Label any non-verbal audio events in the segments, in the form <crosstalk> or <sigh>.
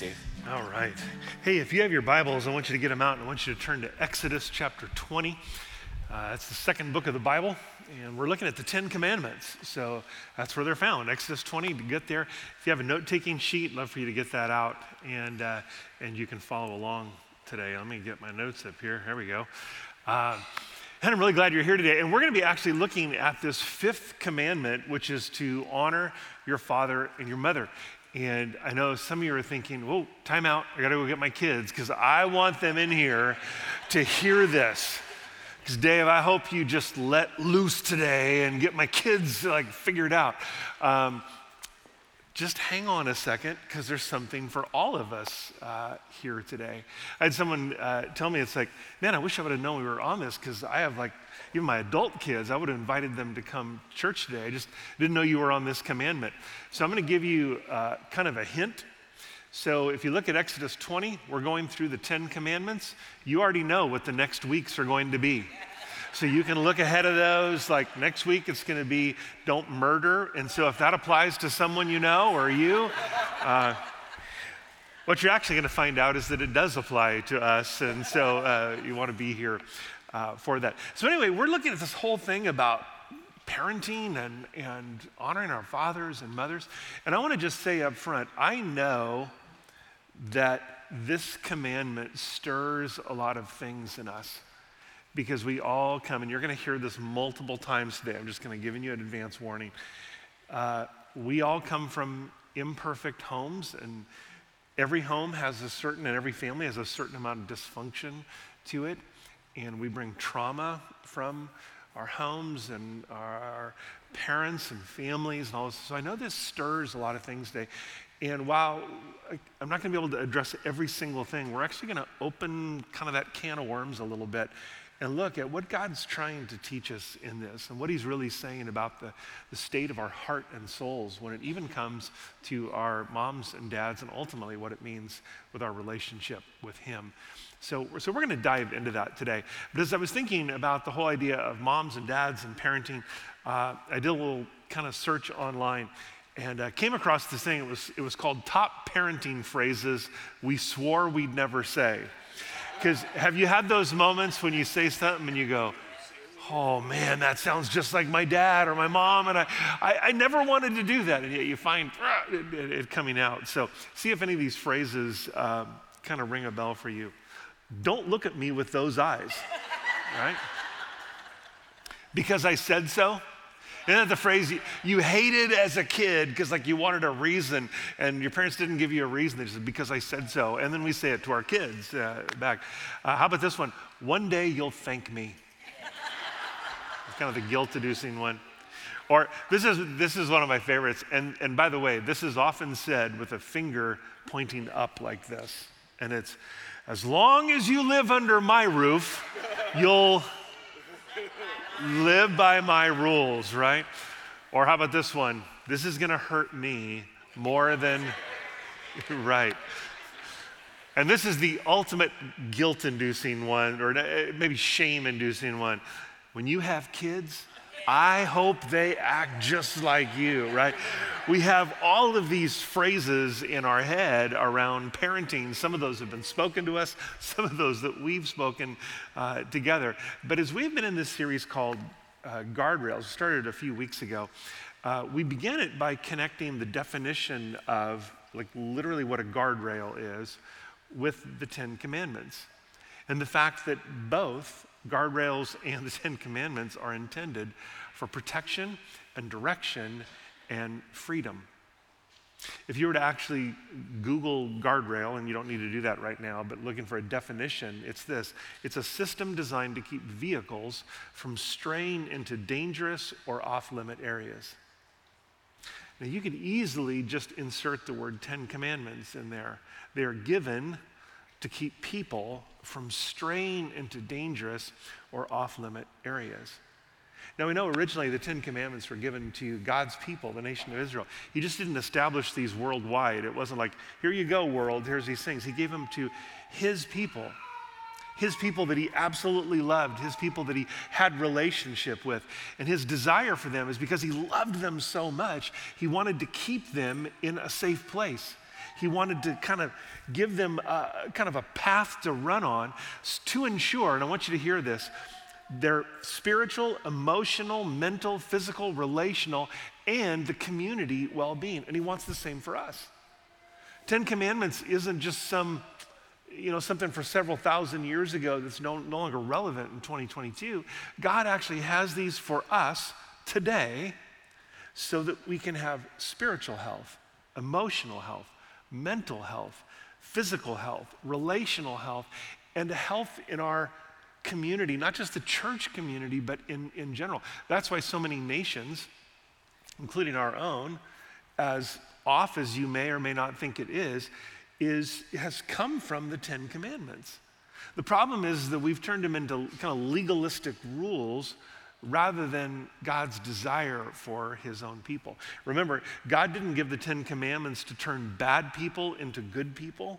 Dave. All right. Hey, if you have your Bibles, I want you to get them out and I want you to turn to Exodus chapter 20. Uh, it's the second book of the Bible, and we're looking at the Ten Commandments. So that's where they're found, Exodus 20. To get there, if you have a note taking sheet, love for you to get that out, and, uh, and you can follow along today. Let me get my notes up here. Here we go. Uh, and I'm really glad you're here today. And we're going to be actually looking at this fifth commandment, which is to honor your father and your mother. And I know some of you are thinking, whoa, time out. I got to go get my kids because I want them in here to hear this. Because, Dave, I hope you just let loose today and get my kids like figured out. Um, just hang on a second because there's something for all of us uh, here today. I had someone uh, tell me, it's like, man, I wish I would have known we were on this because I have like, even my adult kids, I would have invited them to come church today. I just didn't know you were on this commandment. So I'm going to give you uh, kind of a hint. So if you look at Exodus 20, we're going through the Ten Commandments. You already know what the next weeks are going to be. So you can look ahead of those. Like next week, it's going to be don't murder. And so if that applies to someone you know or you, uh, what you're actually going to find out is that it does apply to us. And so uh, you want to be here uh, for that. So, anyway, we're looking at this whole thing about parenting and, and honoring our fathers and mothers. And I want to just say up front I know that this commandment stirs a lot of things in us because we all come, and you're going to hear this multiple times today. I'm just going to give you an advance warning. Uh, we all come from imperfect homes, and every home has a certain, and every family has a certain amount of dysfunction to it. And we bring trauma from our homes and our parents and families and all this. So I know this stirs a lot of things today. And while I'm not going to be able to address every single thing, we're actually going to open kind of that can of worms a little bit and look at what God's trying to teach us in this and what He's really saying about the, the state of our heart and souls when it even comes to our moms and dads and ultimately what it means with our relationship with Him. So, so we're going to dive into that today. But as I was thinking about the whole idea of moms and dads and parenting, uh, I did a little kind of search online and uh, came across this thing. It was, it was called Top Parenting Phrases We Swore We'd Never Say. Because have you had those moments when you say something and you go, oh man, that sounds just like my dad or my mom, and I, I, I never wanted to do that, and yet you find it, it, it, coming out. So see if any of these phrases um, kind of ring a bell for you. Don't look at me with those eyes, right? Because I said so. Isn't that the phrase you, you hated as a kid because like you wanted a reason and your parents didn't give you a reason. They just said, because I said so. And then we say it to our kids uh, back. Uh, how about this one? One day you'll thank me. it's kind of the guilt inducing one. Or this is, this is one of my favorites. And, and by the way, this is often said with a finger pointing up like this. And it's, as long as you live under my roof, you'll live by my rules, right? Or how about this one? This is going to hurt me more than, <laughs> right. And this is the ultimate guilt inducing one, or uh, maybe shame inducing one. When you have kids, I hope they act just like you, right? We have all of these phrases in our head around parenting. Some of those have been spoken to us, <laughs> some of those that we've spoken uh, together. But as we've been in this series called uh, Guardrails, started a few weeks ago, uh, we began it by connecting the definition of, like, literally what a guardrail is with the Ten Commandments. And the fact that both guardrails and the Ten Commandments are intended for protection and direction and freedom. If you were to actually Google guardrail, and you don't need to do that right now, but looking for a definition, it's this it's a system designed to keep vehicles from straying into dangerous or off limit areas. Now, you could easily just insert the word Ten Commandments in there. They are given to keep people from straying into dangerous or off limit areas. Now, we know originally the Ten Commandments were given to God's people, the nation of Israel. He just didn't establish these worldwide. It wasn't like, here you go, world, here's these things. He gave them to his people, his people that he absolutely loved, his people that he had relationship with. And his desire for them is because he loved them so much, he wanted to keep them in a safe place. He wanted to kind of give them a, kind of a path to run on to ensure, and I want you to hear this, their spiritual, emotional, mental, physical, relational, and the community well being. And he wants the same for us. Ten Commandments isn't just some, you know, something for several thousand years ago that's no, no longer relevant in 2022. God actually has these for us today so that we can have spiritual health, emotional health, mental health, physical health, relational health, and the health in our community, not just the church community, but in, in general. That's why so many nations, including our own, as off as you may or may not think it is, is has come from the Ten Commandments. The problem is that we've turned them into kind of legalistic rules rather than God's desire for his own people. Remember, God didn't give the Ten Commandments to turn bad people into good people.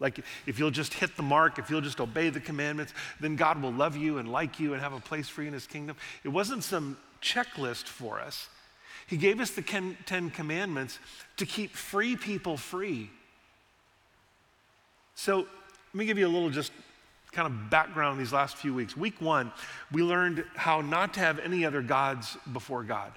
Like, if you'll just hit the mark, if you'll just obey the commandments, then God will love you and like you and have a place for you in his kingdom. It wasn't some checklist for us. He gave us the Ten Commandments to keep free people free. So, let me give you a little just kind of background these last few weeks. Week one, we learned how not to have any other gods before God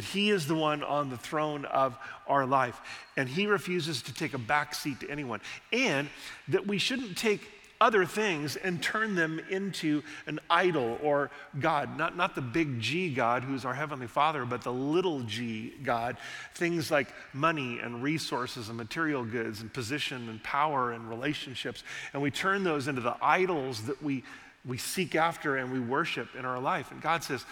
that He is the one on the throne of our life, and He refuses to take a back seat to anyone, and that we shouldn't take other things and turn them into an idol or God. Not, not the big G God, who's our Heavenly Father, but the little g God. Things like money and resources and material goods and position and power and relationships. And we turn those into the idols that we, we seek after and we worship in our life. And God says,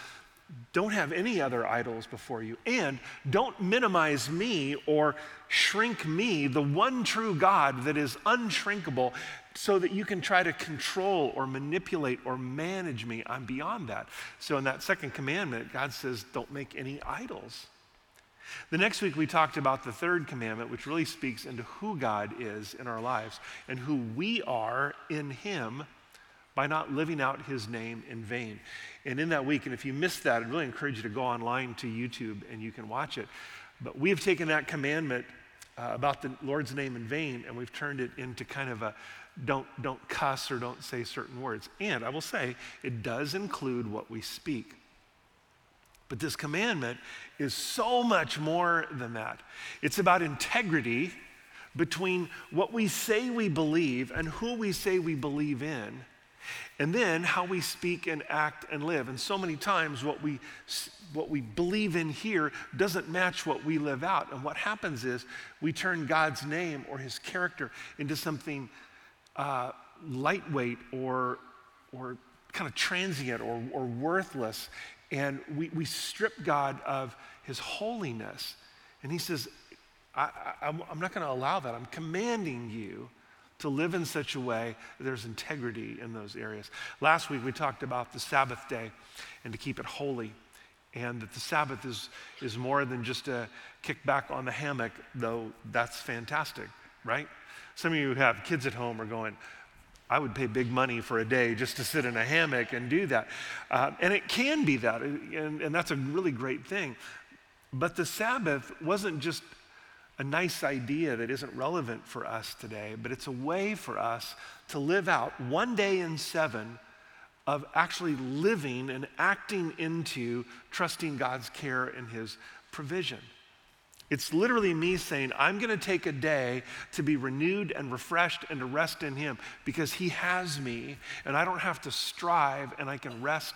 don't have any other idols before you. And don't minimize me or shrink me, the one true God that is unshrinkable, so that you can try to control or manipulate or manage me. I'm beyond that. So, in that second commandment, God says, don't make any idols. The next week, we talked about the third commandment, which really speaks into who God is in our lives and who we are in Him by not living out his name in vain. And in that week, and if you missed that, I'd really encourage you to go online to YouTube and you can watch it. But we have taken that commandment uh, about the Lord's name in vain and we've turned it into kind of a don't, don't cuss or don't say certain words. And I will say, it does include what we speak. But this commandment is so much more than that. It's about integrity between what we say we believe and who we say we believe in and then how we speak and act and live. And so many times, what we, what we believe in here doesn't match what we live out. And what happens is we turn God's name or his character into something uh, lightweight or, or kind of transient or, or worthless. And we, we strip God of his holiness. And he says, I, am not going to allow that. I'm commanding you to live in such a way that there's integrity in those areas. Last week we talked about the Sabbath day and to keep it holy, and that the Sabbath is, is more than just a kick back on the hammock, though that's fantastic, right? Some of you who have kids at home are going, I would pay big money for a day just to sit in a hammock and do that. Uh, and it can be that, and, and that's a really great thing. But the Sabbath wasn't just a nice idea that isn't relevant for us today, but it's a way for us to live out one day in seven of actually living and acting into trusting God's care and His provision. It's literally me saying, I'm going to take a day to be renewed and refreshed and to rest in Him because He has me and I don't have to strive and I can rest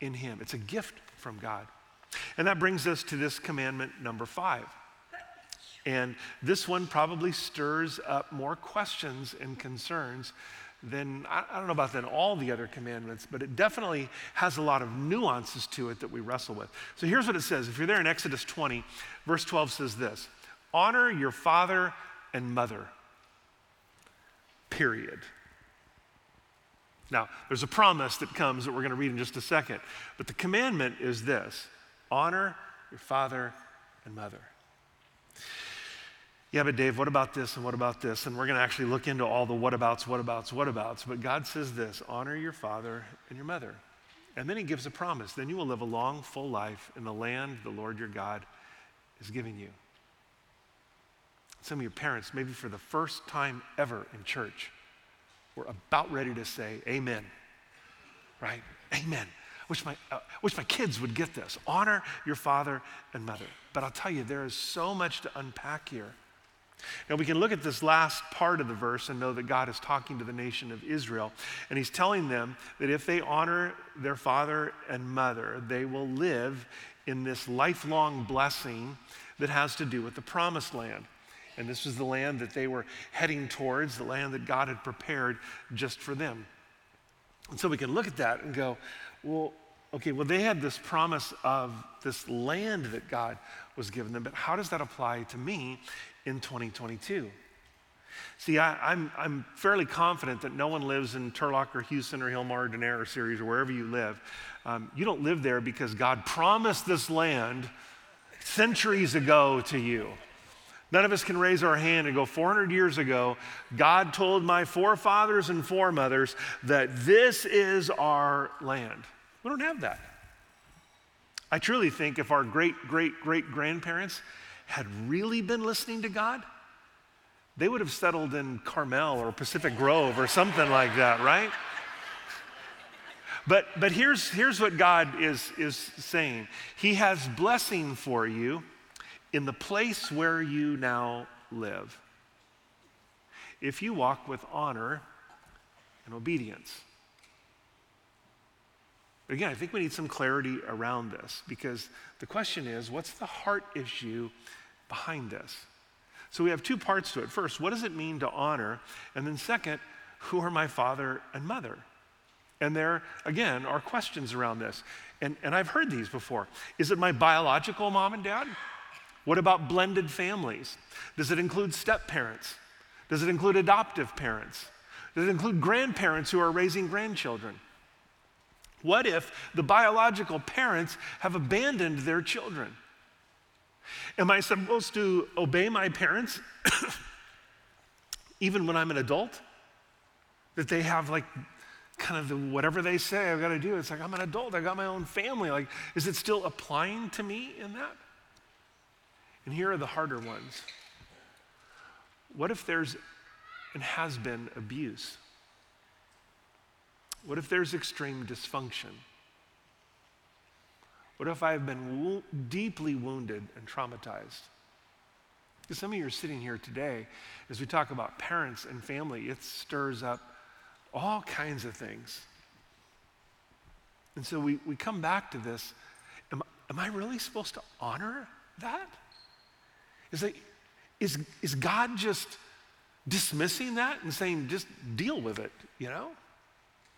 in Him. It's a gift from God. And that brings us to this commandment number five. And this one probably stirs up more questions and concerns than, I don't know about than all the other commandments, but it definitely has a lot of nuances to it that we wrestle with. So here's what it says. If you're there in Exodus 20, verse 12 says this Honor your father and mother, period. Now, there's a promise that comes that we're going to read in just a second, but the commandment is this honor your father and mother yeah, but Dave, what about this and what about this? And we're going to actually look into all the whatabouts, whatabouts, whatabouts. But God says this honor your father and your mother. And then he gives a promise. Then you will live a long, full life in the land the Lord your God is giving you. some of your parents, maybe for the first time ever in church, were about ready to say, Amen. Right? Amen. Wish my, uh, wish my kids would get this. Honor your father and mother. But I'll tell you, there is so much to unpack here. Now, we can look at this last part of the verse and know that God is talking to the nation of Israel. And He's telling them that if they honor their father and mother, they will live in this lifelong blessing that has to do with the promised land. And this was the land that they were heading towards, the land that God had prepared just for them. And so we can look at that and go, well, okay, well, they had this promise of this land that God was giving them, but how does that apply to me in 2022? See, I, am I'm, I'm fairly confident that no one lives in Turlock or Hughson or Hilmar, Denair or Ceres or wherever you live. Um, you don't live there because God promised this land centuries ago to you. None of us can raise our hand and go, 400 years ago, God told my forefathers and foremothers that this is our land. We don't have that. I truly think if our great, great, great grandparents had really been listening to God, they would have settled in Carmel or Pacific Grove or something like that, right? But, but here's, here's what God is, is saying He has blessing for you in the place where you now live. If you walk with honor and obedience. Again, I think we need some clarity around this because the question is what's the heart issue behind this? So we have two parts to it. First, what does it mean to honor? And then, second, who are my father and mother? And there, again, are questions around this. And, and I've heard these before. Is it my biological mom and dad? What about blended families? Does it include step parents? Does it include adoptive parents? Does it include grandparents who are raising grandchildren? What if the biological parents have abandoned their children? Am I supposed to obey my parents <coughs> even when I'm an adult? That they have like kind of the, whatever they say I've got to do. It's like I'm an adult, I got my own family. Like, is it still applying to me in that? And here are the harder ones. What if there's and has been abuse? What if there's extreme dysfunction? What if I've been wo- deeply wounded and traumatized? Because some of you are sitting here today, as we talk about parents and family, it stirs up all kinds of things. And so we, we come back to this am, am I really supposed to honor that? Is, that, is, is God just dismissing that and saying, just deal with it, you know?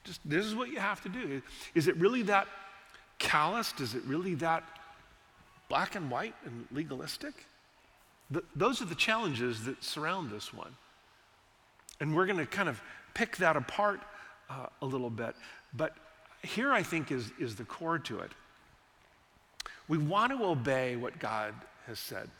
Just this is what you have to do. Is it really that calloused? Is it really that black and white and legalistic? The, those are the challenges that surround this one. And we're going to kind of pick that apart uh, a little bit. But here I think is, is the core to it. We want to obey what God has said.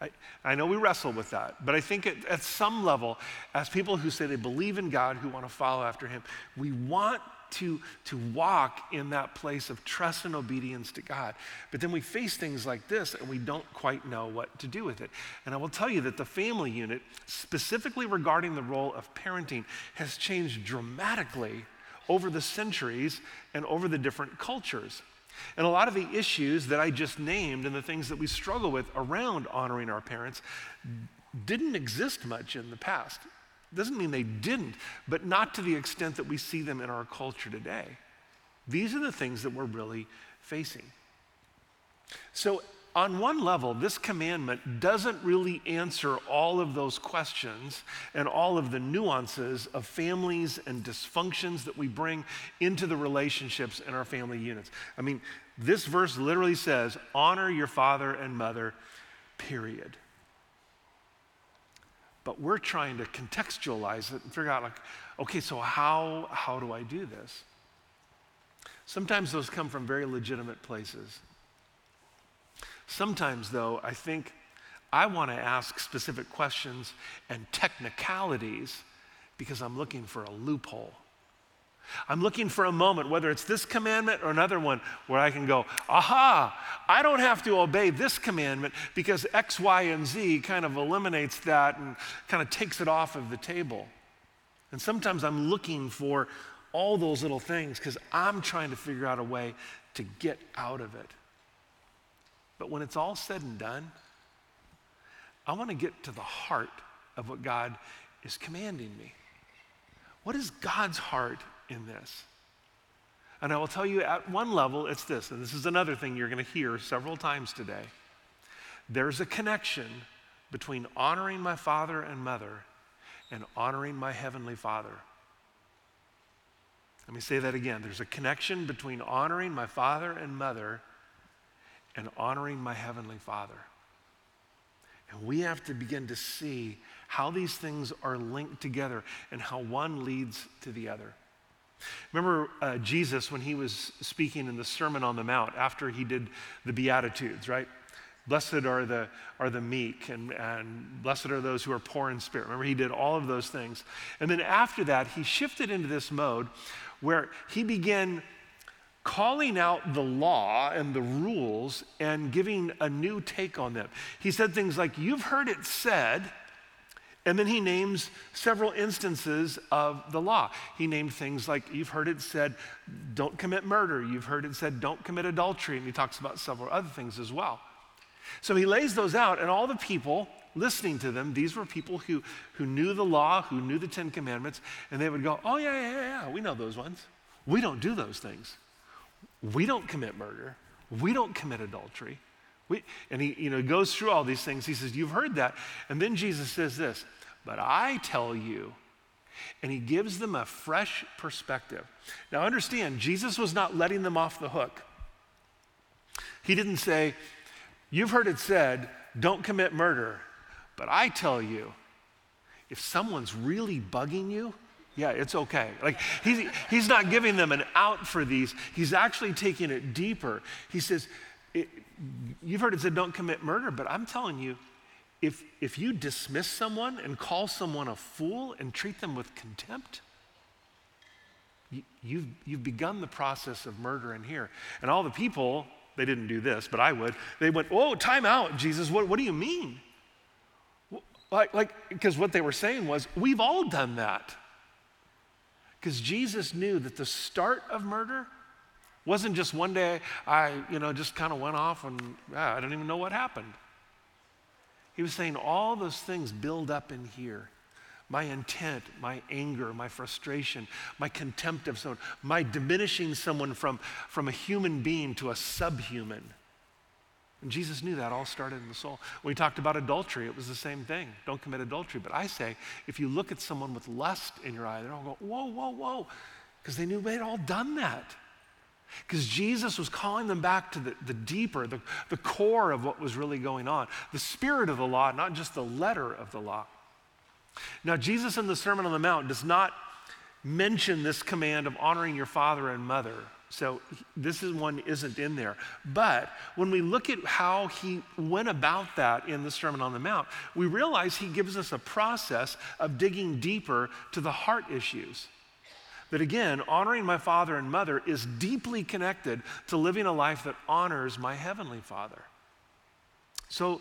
I, I know we wrestle with that, but I think at, at some level, as people who say they believe in God, who want to follow after Him, we want to, to walk in that place of trust and obedience to God. But then we face things like this and we don't quite know what to do with it. And I will tell you that the family unit, specifically regarding the role of parenting, has changed dramatically over the centuries and over the different cultures. And a lot of the issues that I just named and the things that we struggle with around honoring our parents didn't exist much in the past. Doesn't mean they didn't, but not to the extent that we see them in our culture today. These are the things that we're really facing. So, on one level, this commandment doesn't really answer all of those questions and all of the nuances of families and dysfunctions that we bring into the relationships in our family units. I mean, this verse literally says, honor your father and mother, period. But we're trying to contextualize it and figure out, like, okay, so how, how do I do this? Sometimes those come from very legitimate places. Sometimes, though, I think I want to ask specific questions and technicalities because I'm looking for a loophole. I'm looking for a moment, whether it's this commandment or another one, where I can go, aha, I don't have to obey this commandment because X, Y, and Z kind of eliminates that and kind of takes it off of the table. And sometimes I'm looking for all those little things because I'm trying to figure out a way to get out of it. But when it's all said and done, I want to get to the heart of what God is commanding me. What is God's heart in this? And I will tell you at one level, it's this, and this is another thing you're going to hear several times today. There's a connection between honoring my father and mother and honoring my heavenly father. Let me say that again. There's a connection between honoring my father and mother and honoring my heavenly father. And we have to begin to see how these things are linked together and how one leads to the other. Remember uh, Jesus when he was speaking in the Sermon on the Mount after he did the Beatitudes, right? Blessed are the, are the meek, and, and blessed are those who are poor in spirit. Remember, he did all of those things. And then after that, he shifted into this mode where he began calling out the law and the rules and giving a new take on them. He said things like, You've heard it said, and then he names several instances of the law. He named things like, You've heard it said, don't commit murder. You've heard it said, don't commit adultery. And he talks about several other things as well. So he lays those out, and all the people listening to them, these were people who, who knew the law, who knew the Ten Commandments, and they would go, Oh, yeah, yeah, yeah, we know those ones. We don't do those things. We don't commit murder. We don't commit adultery. We, and he you know, goes through all these things. He says, You've heard that. And then Jesus says this, But I tell you, and he gives them a fresh perspective. Now, understand, Jesus was not letting them off the hook. He didn't say, You've heard it said, don't commit murder. But I tell you, if someone's really bugging you, yeah, it's okay. Like, he's, he's not giving them an out for these. He's actually taking it deeper. He says, You've heard it said, don't commit murder, but I'm telling you, if, if you dismiss someone and call someone a fool and treat them with contempt, you, you've, you've begun the process of murder in here. And all the people, they didn't do this, but I would, they went, Whoa, time out, Jesus, what, what do you mean? Like, like, because what they were saying was, We've all done that. Because Jesus knew that the start of murder wasn't just one day I, you know, just kind of went off and ah, I don't even know what happened. He was saying all those things build up in here. My intent, my anger, my frustration, my contempt of someone, my diminishing someone from, from a human being to a subhuman. And Jesus knew that all started in the soul. When we talked about adultery, it was the same thing. Don't commit adultery. But I say, if you look at someone with lust in your eye, they're all going, whoa, whoa, whoa, because they knew they'd all done that. Because Jesus was calling them back to the, the deeper, the, the core of what was really going on, the spirit of the law, not just the letter of the law. Now, Jesus in the Sermon on the Mount does not mention this command of honoring your father and mother so this is one isn't in there. But when we look at how he went about that in the Sermon on the Mount, we realize he gives us a process of digging deeper to the heart issues. That again, honoring my father and mother is deeply connected to living a life that honors my heavenly father. So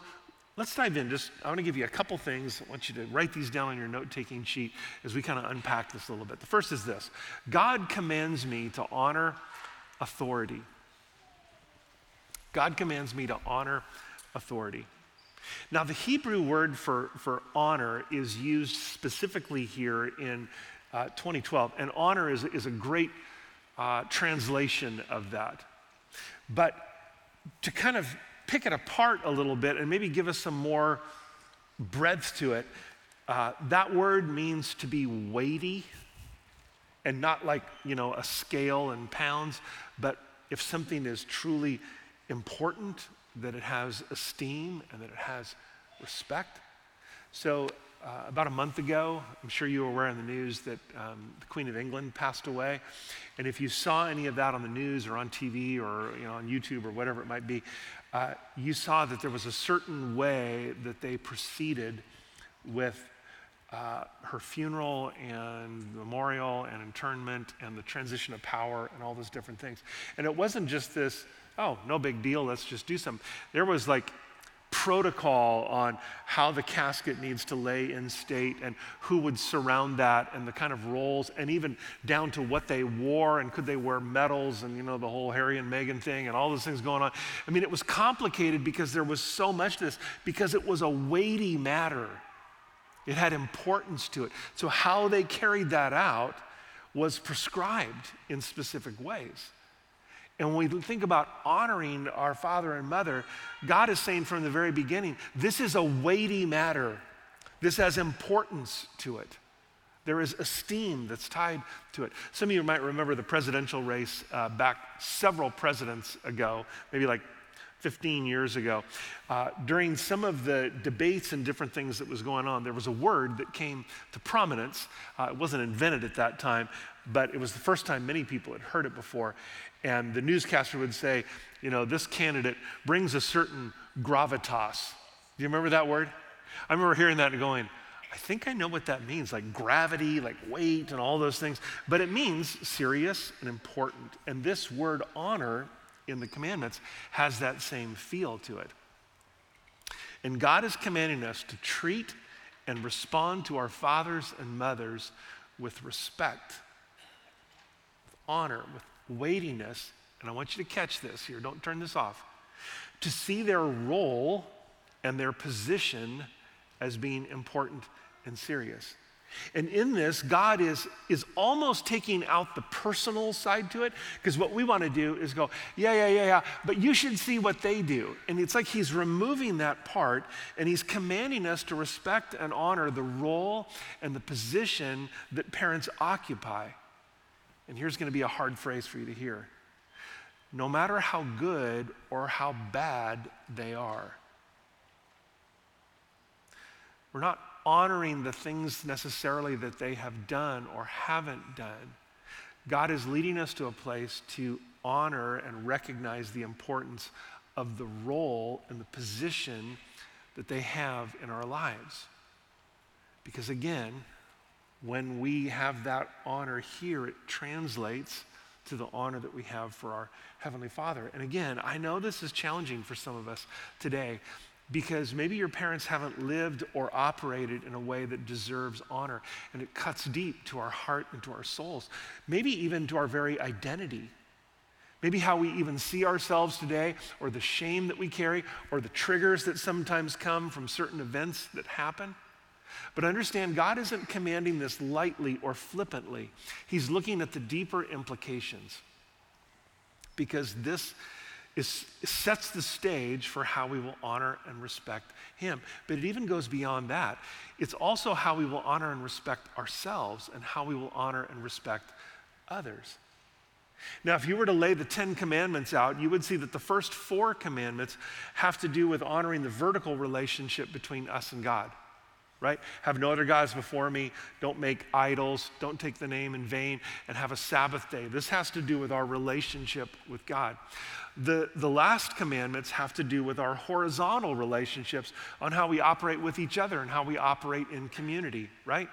let's dive in. Just I want to give you a couple things. I want you to write these down on your note-taking sheet as we kind of unpack this a little bit. The first is this: God commands me to honor authority. God commands me to honor authority. Now, the Hebrew word for, for honor is used specifically here in uh, 2012, and honor is, is a great uh, translation of that. But to kind of pick it apart a little bit and maybe give us some more breadth to it, uh, that word means to be weighty and not like, you know, a scale and pounds, but if something is truly important, that it has esteem and that it has respect. So, uh, about a month ago, I'm sure you were aware in the news that um, the Queen of England passed away. And if you saw any of that on the news or on TV or you know, on YouTube or whatever it might be, uh, you saw that there was a certain way that they proceeded with uh, her funeral and memorial and internment and the transition of power and all those different things. And it wasn't just this, oh, no big deal, let's just do something. There was like protocol on how the casket needs to lay in state and who would surround that and the kind of roles and even down to what they wore and could they wear medals and you know the whole Harry and Meghan thing and all those things going on. I mean it was complicated because there was so much to this because it was a weighty matter. It had importance to it. So how they carried that out was prescribed in specific ways. And when we think about honoring our father and mother, God is saying from the very beginning, this is a weighty matter. This has importance to it. There is esteem that's tied to it. Some of you might remember the presidential race uh, back several presidents ago, maybe like 15 years ago. Uh, during some of the debates and different things that was going on, there was a word that came to prominence. Uh, it wasn't invented at that time, but it was the first time many people had heard it before. And the newscaster would say, you know, this candidate brings a certain gravitas. Do you remember that word? I remember hearing that and going, I think I know what that means, like gravity, like weight, and all those things. But it means serious and important. And this word honor in the commandments has that same feel to it. And God is commanding us to treat and respond to our fathers and mothers with respect, with honor, with weightiness, and I want you to catch this here, don't turn this off, to see their role and their position as being important and serious. And in this, God is, is almost taking out the personal side to it, because what we want to do is go, yeah, yeah, yeah, yeah, but you should see what they do. And it's like he's removing that part, and he's commanding us to respect and honor the role and the position that parents occupy. And here's going to be a hard phrase for you to hear no matter how good or how bad they are. We're not honoring the things necessarily that they have done or haven't done. God is leading us to a place to honor and recognize the importance of the role and the position that they have in our lives. Because again, when we have that honor here, it translates to the honor that we have for our Heavenly Father. And again, I know this is challenging for some of us today because maybe your parents haven't lived or operated in a way that deserves honor, and it cuts deep to our heart and to our souls, maybe even to our very identity. Maybe how we even see ourselves today, or the shame that we carry, or the triggers that sometimes come from certain events that happen. But understand, God isn't commanding this lightly or flippantly. He's looking at the deeper implications because this is, sets the stage for how we will honor and respect Him. But it even goes beyond that. It's also how we will honor and respect ourselves and how we will honor and respect others. Now, if you were to lay the Ten Commandments out, you would see that the first four commandments have to do with honoring the vertical relationship between us and God right? Have no other gods before me. Don't make idols. Don't take the name in vain and have a Sabbath day. This has to do with our relationship with God. The, the last commandments have to do with our horizontal relationships on how we operate with each other and how we operate in community, right?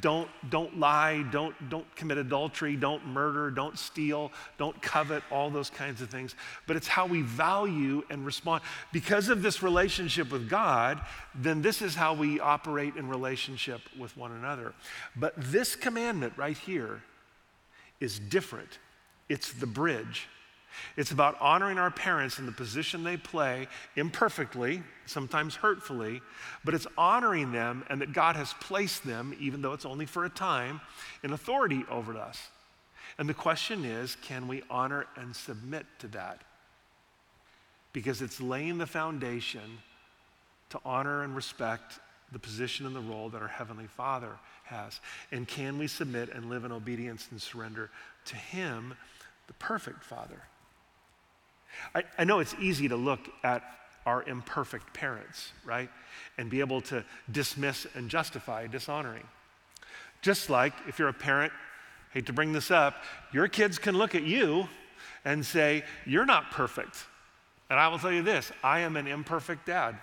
Don't, don't lie, don't, don't commit adultery, don't murder, don't steal, don't covet, all those kinds of things. But it's how we value and respond. Because of this relationship with God, then this is how we operate in relationship with one another. But this commandment right here is different, it's the bridge. It's about honoring our parents in the position they play imperfectly, sometimes hurtfully, but it's honoring them and that God has placed them, even though it's only for a time, in authority over us. And the question is can we honor and submit to that? Because it's laying the foundation to honor and respect the position and the role that our Heavenly Father has. And can we submit and live in obedience and surrender to Him, the perfect Father? I, I know it's easy to look at our imperfect parents, right? And be able to dismiss and justify dishonoring. Just like if you're a parent, hate to bring this up, your kids can look at you and say, You're not perfect. And I will tell you this I am an imperfect dad.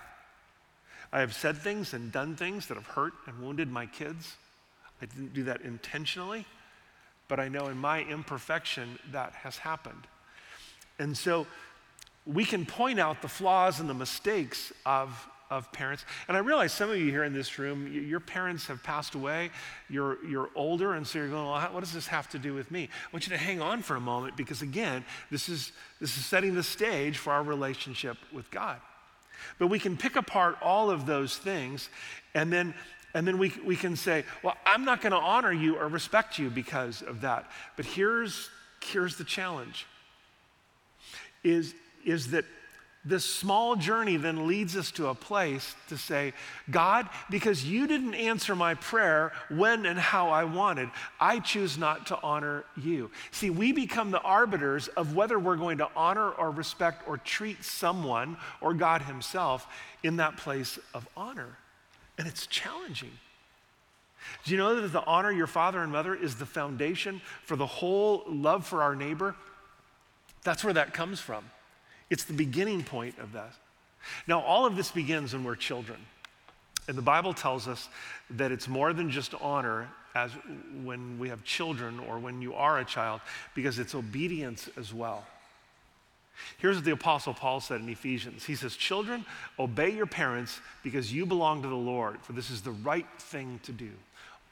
I have said things and done things that have hurt and wounded my kids. I didn't do that intentionally, but I know in my imperfection that has happened. And so we can point out the flaws and the mistakes of, of parents. And I realize some of you here in this room, your parents have passed away, you're, you're older, and so you're going, well, what does this have to do with me? I want you to hang on for a moment because, again, this is, this is setting the stage for our relationship with God. But we can pick apart all of those things and then and then we, we can say, well, I'm not going to honor you or respect you because of that. But here's, here's the challenge is, is that this small journey then leads us to a place to say, God, because you didn't answer my prayer when and how I wanted, I choose not to honor you. See, we become the arbiters of whether we're going to honor or respect or treat someone or God Himself in that place of honor. And it's challenging. Do you know that the honor your father and mother is the foundation for the whole love for our neighbor? That's where that comes from. It's the beginning point of that. Now, all of this begins when we're children. And the Bible tells us that it's more than just honor as when we have children or when you are a child, because it's obedience as well. Here's what the Apostle Paul said in Ephesians He says, Children, obey your parents because you belong to the Lord, for this is the right thing to do.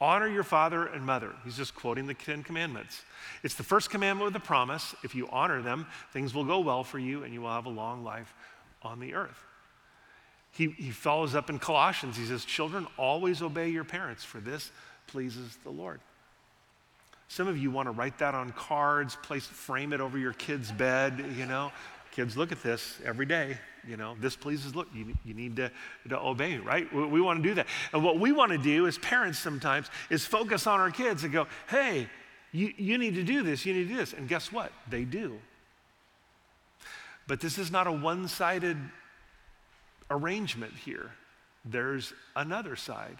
Honor your father and mother. He's just quoting the Ten Commandments. It's the first commandment with a promise. If you honor them, things will go well for you and you will have a long life on the earth. He, he follows up in Colossians. He says, Children, always obey your parents, for this pleases the Lord. Some of you want to write that on cards, place, frame it over your kid's bed, you know. Kids look at this every day, you know. This pleases, look, you, you need to, to obey, right? We, we want to do that. And what we want to do as parents sometimes is focus on our kids and go, hey, you, you need to do this, you need to do this. And guess what? They do. But this is not a one sided arrangement here, there's another side.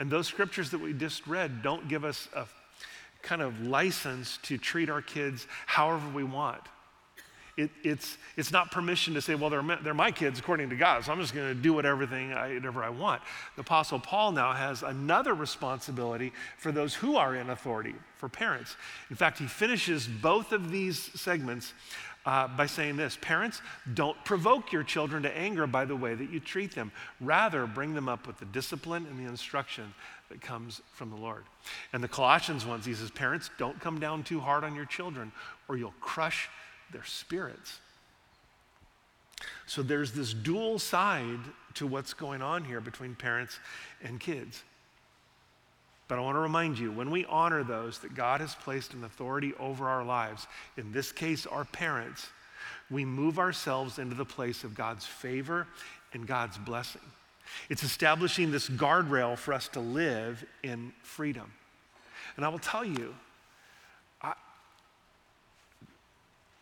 And those scriptures that we just read don't give us a kind of license to treat our kids however we want. It, it's, it's not permission to say, well, they're, they're my kids according to God, so I'm just going to do whatever, thing I, whatever I want. The Apostle Paul now has another responsibility for those who are in authority, for parents. In fact, he finishes both of these segments uh, by saying this Parents, don't provoke your children to anger by the way that you treat them. Rather, bring them up with the discipline and the instruction that comes from the Lord. And the Colossians ones, he says, Parents, don't come down too hard on your children or you'll crush their spirits. So there's this dual side to what's going on here between parents and kids. But I want to remind you when we honor those that God has placed in authority over our lives, in this case, our parents, we move ourselves into the place of God's favor and God's blessing. It's establishing this guardrail for us to live in freedom. And I will tell you, I,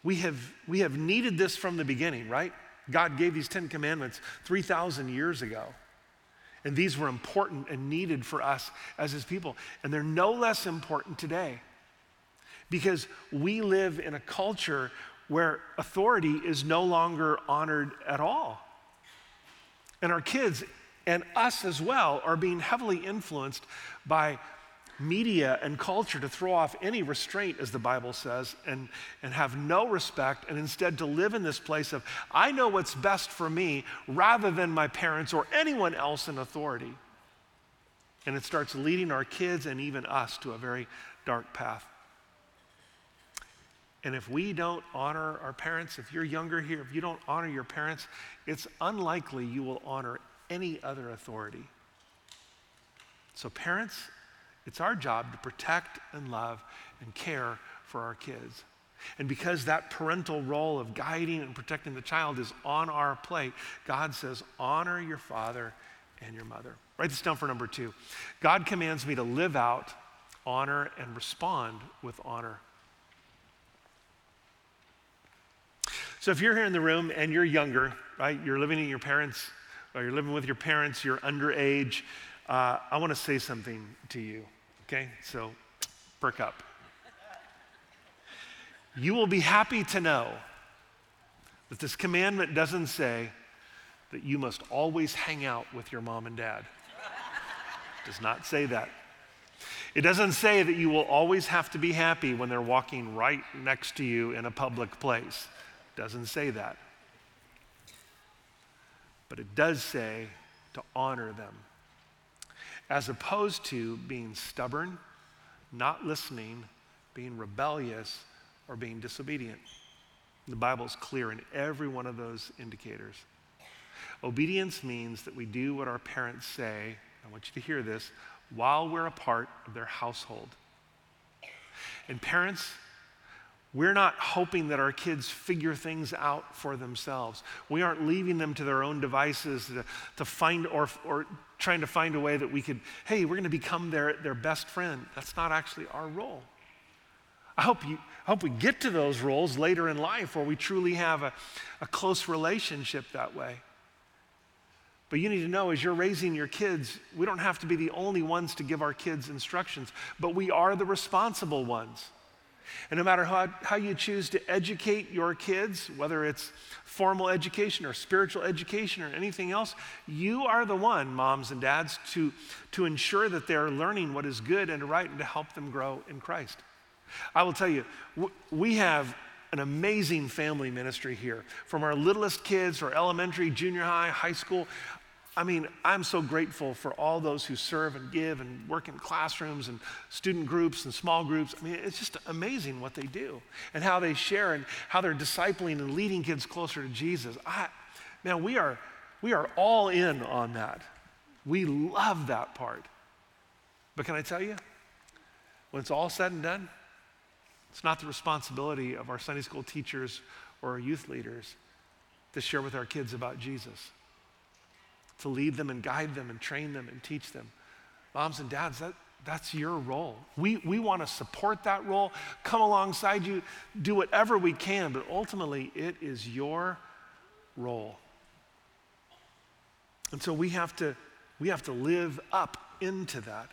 we, have, we have needed this from the beginning, right? God gave these Ten Commandments 3,000 years ago. And these were important and needed for us as His people. And they're no less important today because we live in a culture where authority is no longer honored at all. And our kids and us as well are being heavily influenced by media and culture to throw off any restraint, as the Bible says, and, and have no respect, and instead to live in this place of, I know what's best for me rather than my parents or anyone else in authority. And it starts leading our kids and even us to a very dark path. And if we don't honor our parents, if you're younger here, if you don't honor your parents, it's unlikely you will honor any other authority. So, parents, it's our job to protect and love and care for our kids. And because that parental role of guiding and protecting the child is on our plate, God says, honor your father and your mother. Write this down for number two. God commands me to live out, honor, and respond with honor. So if you're here in the room and you're younger, right, you're living in your parents' or you're living with your parents, you're underage, uh, I want to say something to you, okay? So perk up. You will be happy to know that this commandment doesn't say, that you must always hang out with your mom and dad. It does not say that. It doesn't say that you will always have to be happy when they're walking right next to you in a public place. It doesn't say that. But it does say to honor them, as opposed to being stubborn, not listening, being rebellious, or being disobedient. The Bible is clear in every one of those indicators. Obedience means that we do what our parents say. I want you to hear this while we're a part of their household. And parents, we're not hoping that our kids figure things out for themselves. We aren't leaving them to their own devices to, to find or, or trying to find a way that we could, hey, we're going to become their, their best friend. That's not actually our role. I hope, you, I hope we get to those roles later in life where we truly have a, a close relationship that way. But you need to know as you're raising your kids, we don't have to be the only ones to give our kids instructions, but we are the responsible ones. And no matter how, how you choose to educate your kids, whether it's formal education or spiritual education or anything else, you are the one, moms and dads, to, to ensure that they're learning what is good and right and to help them grow in Christ. I will tell you, we have an amazing family ministry here. From our littlest kids, or elementary, junior high, high school, I mean, I'm so grateful for all those who serve and give and work in classrooms and student groups and small groups. I mean, it's just amazing what they do and how they share and how they're discipling and leading kids closer to Jesus. I, man, we are, we are all in on that. We love that part. But can I tell you, when it's all said and done, it's not the responsibility of our Sunday school teachers or our youth leaders to share with our kids about Jesus to lead them and guide them and train them and teach them. Moms and dads, that, that's your role. We, we want to support that role, come alongside you, do whatever we can, but ultimately it is your role. And so we have to, we have to live up into that.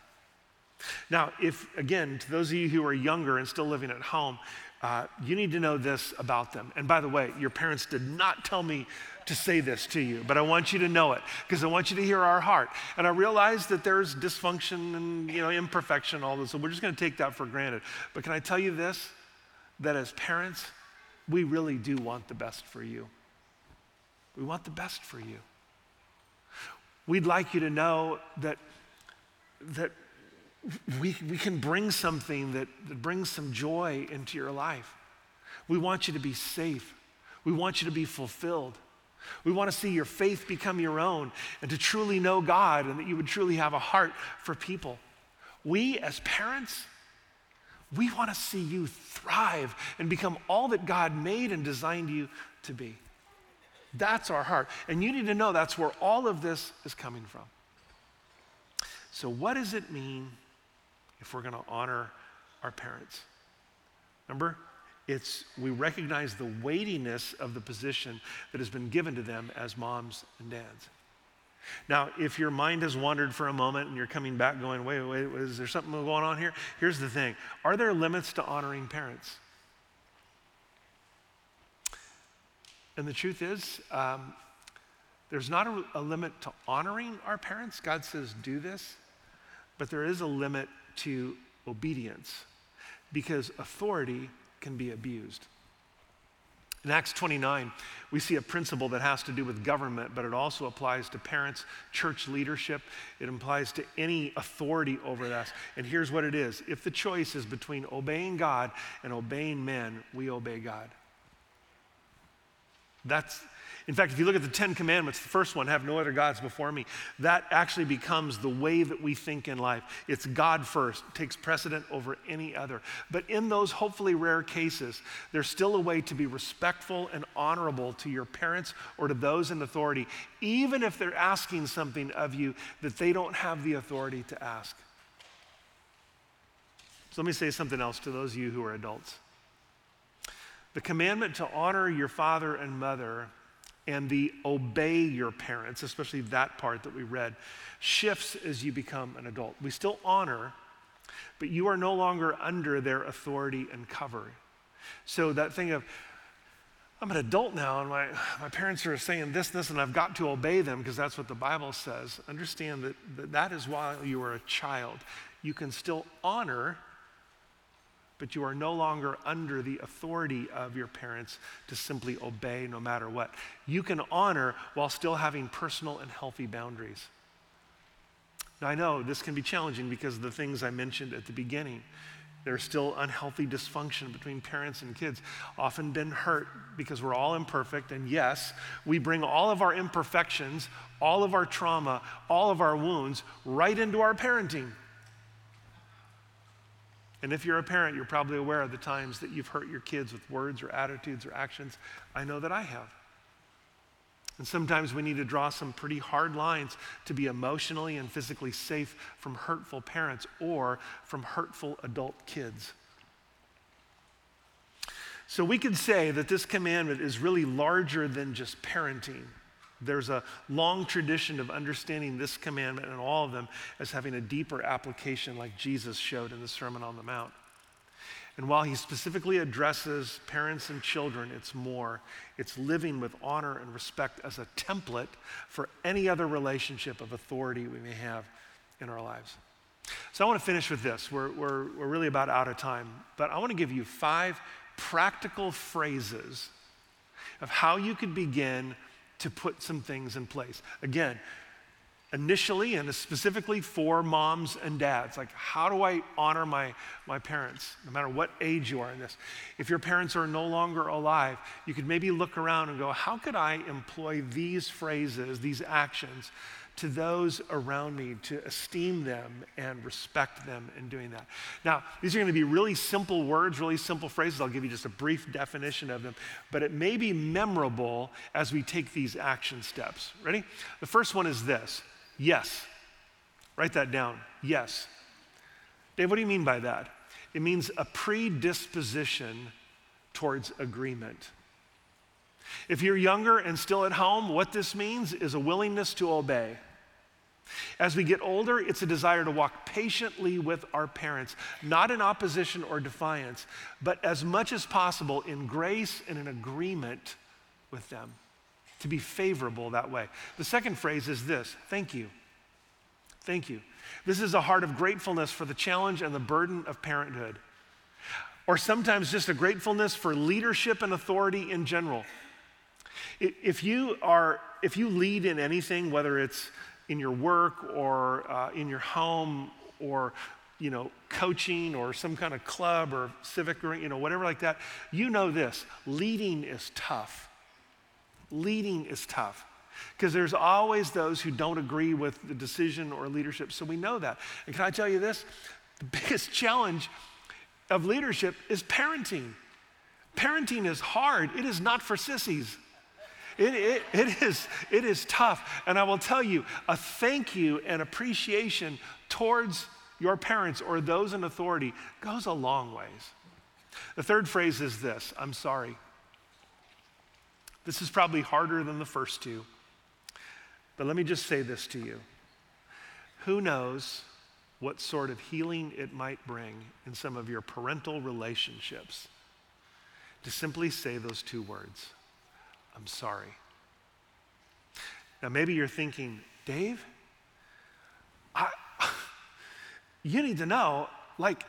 Now, if, again, to those of you who are younger and still living at home, uh, you need to know this about them. And by the way, your parents did not tell me to say this to you, but I want you to know it because I want you to hear our heart. And I realize that there's dysfunction and you know imperfection, all this. So we're just going to take that for granted. But can I tell you this? That as parents, we really do want the best for you. We want the best for you. We'd like you to know that that we, we can bring something that, that brings some joy into your life. We want you to be safe. We want you to be fulfilled. We want to see your faith become your own and to truly know God and that you would truly have a heart for people. We, as parents, we want to see you thrive and become all that God made and designed you to be. That's our heart. And you need to know that's where all of this is coming from. So, what does it mean if we're going to honor our parents? Remember, it's we recognize the weightiness of the position that has been given to them as moms and dads. Now, if your mind has wandered for a moment and you're coming back going, wait, wait, wait, is there something going on here? Here's the thing Are there limits to honoring parents? And the truth is, um, there's not a, a limit to honoring our parents. God says, do this. But there is a limit to obedience because authority can be abused. In Acts 29, we see a principle that has to do with government, but it also applies to parents, church leadership. It applies to any authority over us. And here's what it is if the choice is between obeying God and obeying men, we obey God. That's, in fact, if you look at the Ten Commandments, the first one, have no other gods before me, that actually becomes the way that we think in life. It's God first, takes precedent over any other. But in those hopefully rare cases, there's still a way to be respectful and honorable to your parents or to those in authority, even if they're asking something of you that they don't have the authority to ask. So let me say something else to those of you who are adults. The commandment to honor your father and mother and the obey your parents, especially that part that we read, shifts as you become an adult. We still honor, but you are no longer under their authority and cover. So that thing of, I'm an adult now, and my, my parents are saying this, this, and I've got to obey them because that's what the Bible says. Understand that, that that is while you are a child. You can still honor, but you are no longer under the authority of your parents to simply obey no matter what. You can honor while still having personal and healthy boundaries. Now, I know this can be challenging because of the things I mentioned at the beginning. There's still unhealthy dysfunction between parents and kids, often been hurt because we're all imperfect. And yes, we bring all of our imperfections, all of our trauma, all of our wounds right into our parenting. And if you're a parent, you're probably aware of the times that you've hurt your kids with words or attitudes or actions. I know that I have. And sometimes we need to draw some pretty hard lines to be emotionally and physically safe from hurtful parents or from hurtful adult kids. So we could say that this commandment is really larger than just parenting. There's a long tradition of understanding this commandment and all of them as having a deeper application, like Jesus showed in the Sermon on the Mount. And while he specifically addresses parents and children, it's more. It's living with honor and respect as a template for any other relationship of authority we may have in our lives. So I want to finish with this. We're, we're, we're really about out of time, but I want to give you five practical phrases of how you could begin to put some things in place. Again, initially and specifically for moms and dads. Like, how do I honor my, my parents, no matter what age you are in this? If your parents are no longer alive, you could maybe look around and go, how could I employ these phrases, these actions? To those around me to esteem them and respect them in doing that. Now, these are going to be really simple words, really simple phrases. I'll give you just a brief definition of them, but it may be memorable as we take these action steps. Ready? The first one is this Yes. Write that down. Yes. Dave, what do you mean by that? It means a predisposition towards agreement. If you're younger and still at home, what this means is a willingness to obey. As we get older, it's a desire to walk patiently with our parents, not in opposition or defiance, but as much as possible in grace and in agreement with them to be favorable that way. The second phrase is this thank you. Thank you. This is a heart of gratefulness for the challenge and the burden of parenthood. Or sometimes just a gratefulness for leadership and authority in general. If you are, if you lead in anything, whether it's in your work or uh, in your home or you know, coaching or some kind of club or civic or you know, whatever like that, you know this leading is tough. Leading is tough because there's always those who don't agree with the decision or leadership. So we know that. And can I tell you this? The <laughs> biggest challenge of leadership is parenting. Parenting is hard, it is not for sissies. It, it, it, is, it is tough. And I will tell you, a thank you and appreciation towards your parents or those in authority goes a long ways. The third phrase is this I'm sorry. This is probably harder than the first two. But let me just say this to you. Who knows what sort of healing it might bring in some of your parental relationships to simply say those two words I'm sorry. Now, maybe you're thinking, Dave, I, <laughs> you need to know, like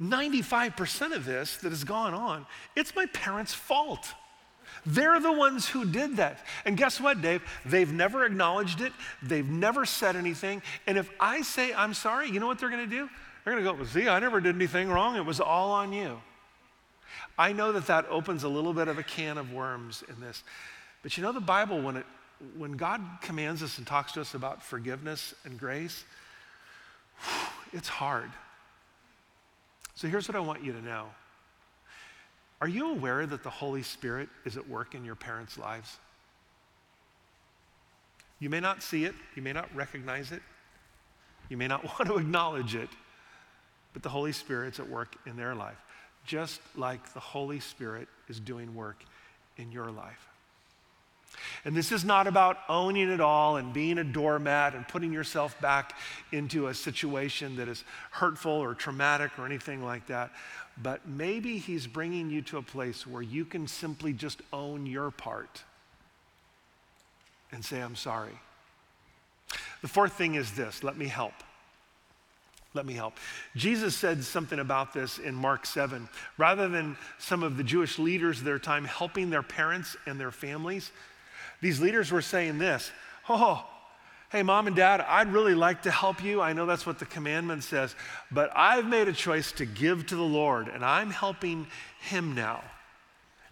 95% of this that has gone on, it's my parents' fault. They're the ones who did that. And guess what, Dave? They've never acknowledged it. They've never said anything. And if I say I'm sorry, you know what they're going to do? They're going to go, see, I never did anything wrong. It was all on you. I know that that opens a little bit of a can of worms in this. But you know, the Bible, when, it, when God commands us and talks to us about forgiveness and grace, <sighs> it's hard. So here's what I want you to know are you aware that the Holy Spirit is at work in your parents' lives? You may not see it, you may not recognize it, you may not <laughs> want to acknowledge it, but the Holy Spirit's at work in their life, just like the Holy Spirit is doing work in your life. And this is not about owning it all and being a doormat and putting yourself back into a situation that is hurtful or traumatic or anything like that. But maybe he's bringing you to a place where you can simply just own your part and say, I'm sorry. The fourth thing is this let me help. Let me help. Jesus said something about this in Mark 7. Rather than some of the Jewish leaders of their time helping their parents and their families, these leaders were saying this Oh, hey, mom and dad, I'd really like to help you. I know that's what the commandment says, but I've made a choice to give to the Lord, and I'm helping him now.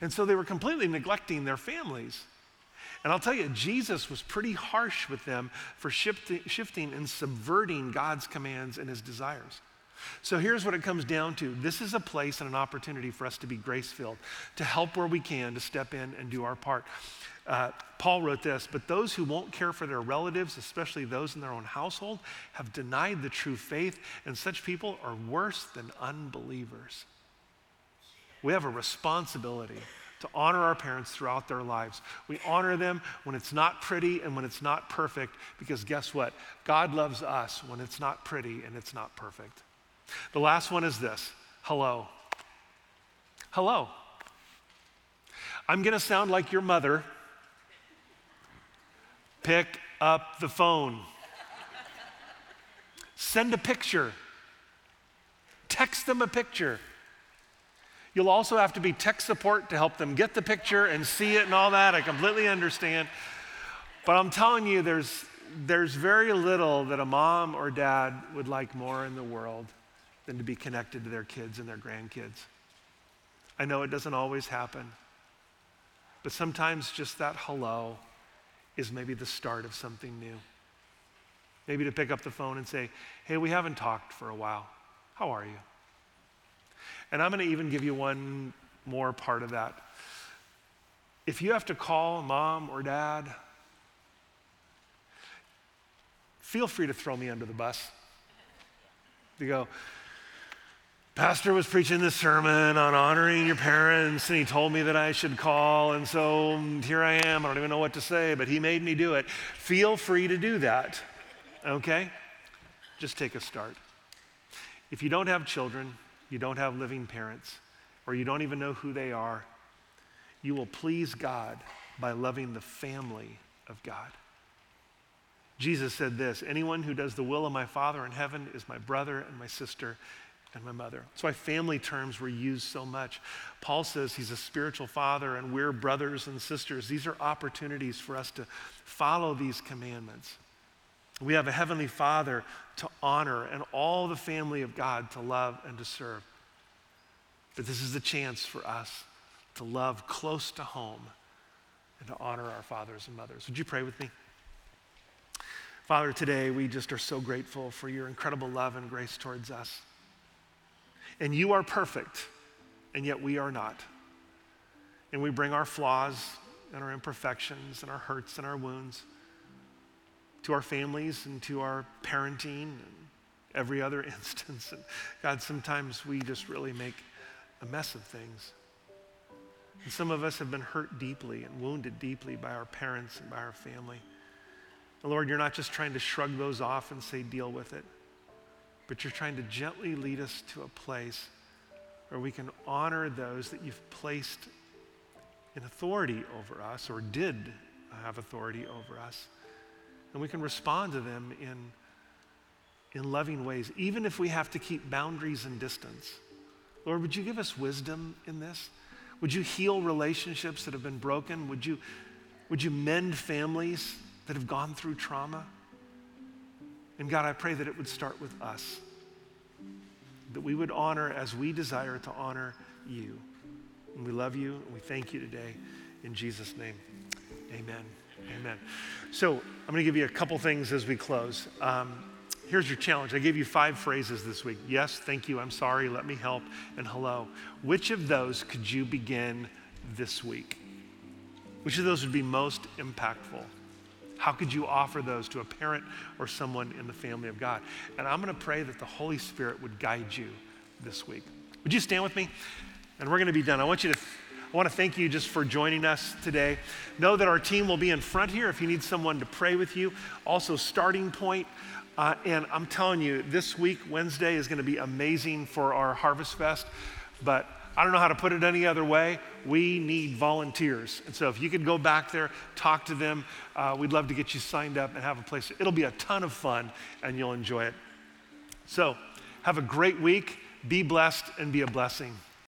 And so they were completely neglecting their families. And I'll tell you, Jesus was pretty harsh with them for shifting, and subverting God's commands and his desires. So here's what it comes down to this is a place and an opportunity for us to be grace filled, to help where we can, to step in and do our part. Uh, Paul wrote this, but those who won't care for their relatives, especially those in their own household, have denied the true faith, and such people are worse than unbelievers. We have a responsibility to honor our parents throughout their lives. We honor them when it's not pretty and when it's not perfect, because guess what? God loves us when it's not pretty and it's not perfect. The last one is this hello. Hello. I'm going to sound like your mother Pick up the phone. Send a picture. Text them a picture. You'll also have to be tech support to help them get the picture and see it and all that. I completely understand. But I'm telling you, there's, there's very little that a mom or dad would like more in the world than to be connected to their kids and their grandkids. I know it doesn't always happen, but sometimes just that hello is maybe the start of something new. Maybe to pick up the phone and say, hey, we haven't talked for a while. How are you? And I'm going to even give you one more part of that. If you have to call mom or dad, feel free to throw me under the bus. You go, Pastor was preaching this sermon on honoring your parents, and he told me that I should call, and so mm, here I am. I don't even know what to say, but he made me do it. Feel free to do that, okay? Just take a start. If you don't have children, you don't have living parents, or you don't even know who they are, you will please God by loving the family of God. Jesus said this Anyone who does the will of my Father in heaven is my brother and my sister and my mother. That's why family terms were used so much. Paul says he's a spiritual father and we're brothers and sisters. These are opportunities for us to follow these commandments. We have a heavenly father to honor and all the family of God to love and to serve. But this is a chance for us to love close to home and to honor our fathers and mothers. Would you pray with me? Father, today we just are so grateful for your incredible love and grace towards us. And you are perfect, and yet we are not. And we bring our flaws and our imperfections and our hurts and our wounds to our families and to our parenting and every other <laughs> instance. And God, sometimes we just really make a mess of things. And some of us have been hurt deeply and wounded deeply by our parents and by our family. And Lord, you're not just trying to shrug those off and say, deal with it but you're trying to gently lead us to a place where we can honor those that you've placed in authority over us or did have authority over us. And we can respond to them in, in loving ways, even if we have to keep boundaries and distance. Lord, would you give us wisdom in this? Would you heal relationships that have been broken? Would you, would you mend families that have gone through trauma? And God, I pray that it would start with us, that we would honor as we desire to honor you. And we love you and we thank you today. In Jesus' name, amen. Amen. So I'm going to give you a couple things as we close. Um, here's your challenge. I gave you five phrases this week yes, thank you, I'm sorry, let me help, and hello. Which of those could you begin this week? Which of those would be most impactful? How could you offer those to a parent or someone in the family of God? And I'm going to pray that the Holy Spirit would guide you this week. Would you stand with me? And we're going to be done. I want you to I want to thank you just for joining us today. Know that our team will be in front here if you need someone to pray with you. Also, starting point. Uh, and I'm telling you, this week, Wednesday, is going to be amazing for our Harvest Fest. But I don't know how to put it any other way. We need volunteers. And so if you could go back there, talk to them, uh, we'd love to get you signed up and have a place. It'll be a ton of fun and you'll enjoy it. So have a great week. Be blessed and be a blessing.